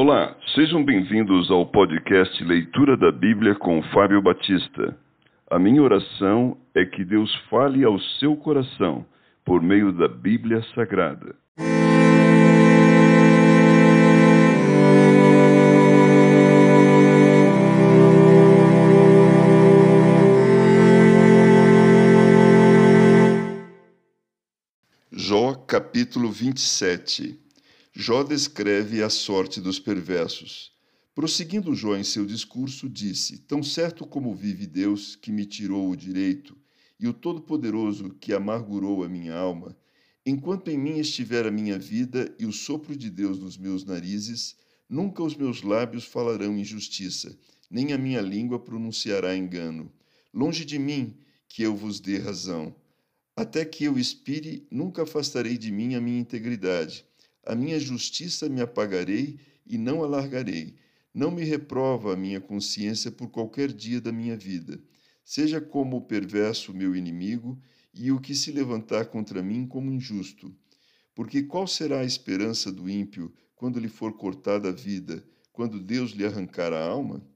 Olá, sejam bem-vindos ao podcast Leitura da Bíblia com Fábio Batista. A minha oração é que Deus fale ao seu coração por meio da Bíblia Sagrada. Jó capítulo 27 Jó descreve a sorte dos perversos. Prosseguindo Jó em seu discurso, disse: Tão certo como vive Deus, que me tirou o direito, e o Todo-Poderoso, que amargurou a minha alma, enquanto em mim estiver a minha vida e o sopro de Deus nos meus narizes, nunca os meus lábios falarão injustiça, nem a minha língua pronunciará engano. Longe de mim que eu vos dê razão. Até que eu expire, nunca afastarei de mim a minha integridade. A minha justiça me apagarei e não alargarei. Não me reprova a minha consciência por qualquer dia da minha vida. Seja como o perverso meu inimigo e o que se levantar contra mim como injusto. Porque qual será a esperança do ímpio quando lhe for cortada a vida, quando Deus lhe arrancar a alma?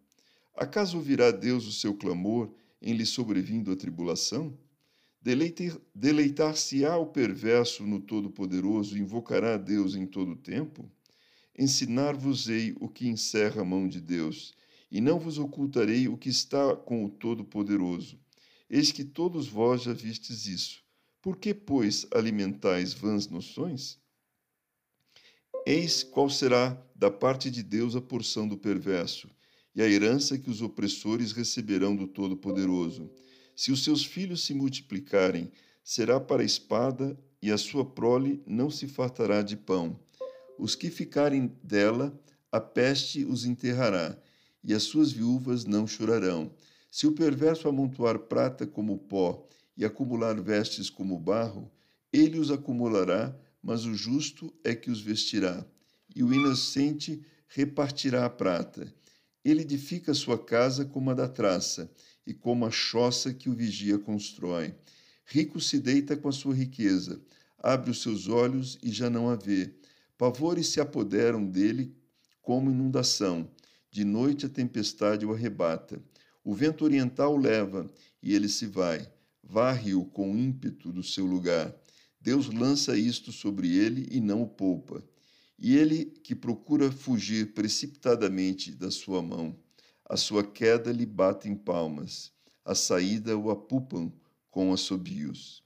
Acaso ouvirá Deus o seu clamor em lhe sobrevindo a tribulação? Deleitar-se-á o perverso no Todo-Poderoso e invocará a Deus em todo o tempo? Ensinar-vos-ei o que encerra a mão de Deus, e não vos ocultarei o que está com o Todo-Poderoso. Eis que todos vós já vistes isso. Por que, pois, alimentais vãs noções? Eis qual será da parte de Deus a porção do perverso, e a herança que os opressores receberão do Todo-Poderoso se os seus filhos se multiplicarem, será para a espada, e a sua prole não se fartará de pão. Os que ficarem dela, a peste os enterrará, e as suas viúvas não chorarão. Se o perverso amontoar prata como pó e acumular vestes como barro, ele os acumulará, mas o justo é que os vestirá, e o inocente repartirá a prata. Ele edifica sua casa como a da traça, e como a choça que o vigia constrói. Rico se deita com a sua riqueza, abre os seus olhos e já não a vê. Pavores se apoderam dele como inundação. De noite a tempestade o arrebata. O vento oriental o leva e ele se vai. Varre-o com ímpeto do seu lugar. Deus lança isto sobre ele e não o poupa. E ele que procura fugir precipitadamente da sua mão. A sua queda lhe bate em palmas, a saída o apupam com assobios.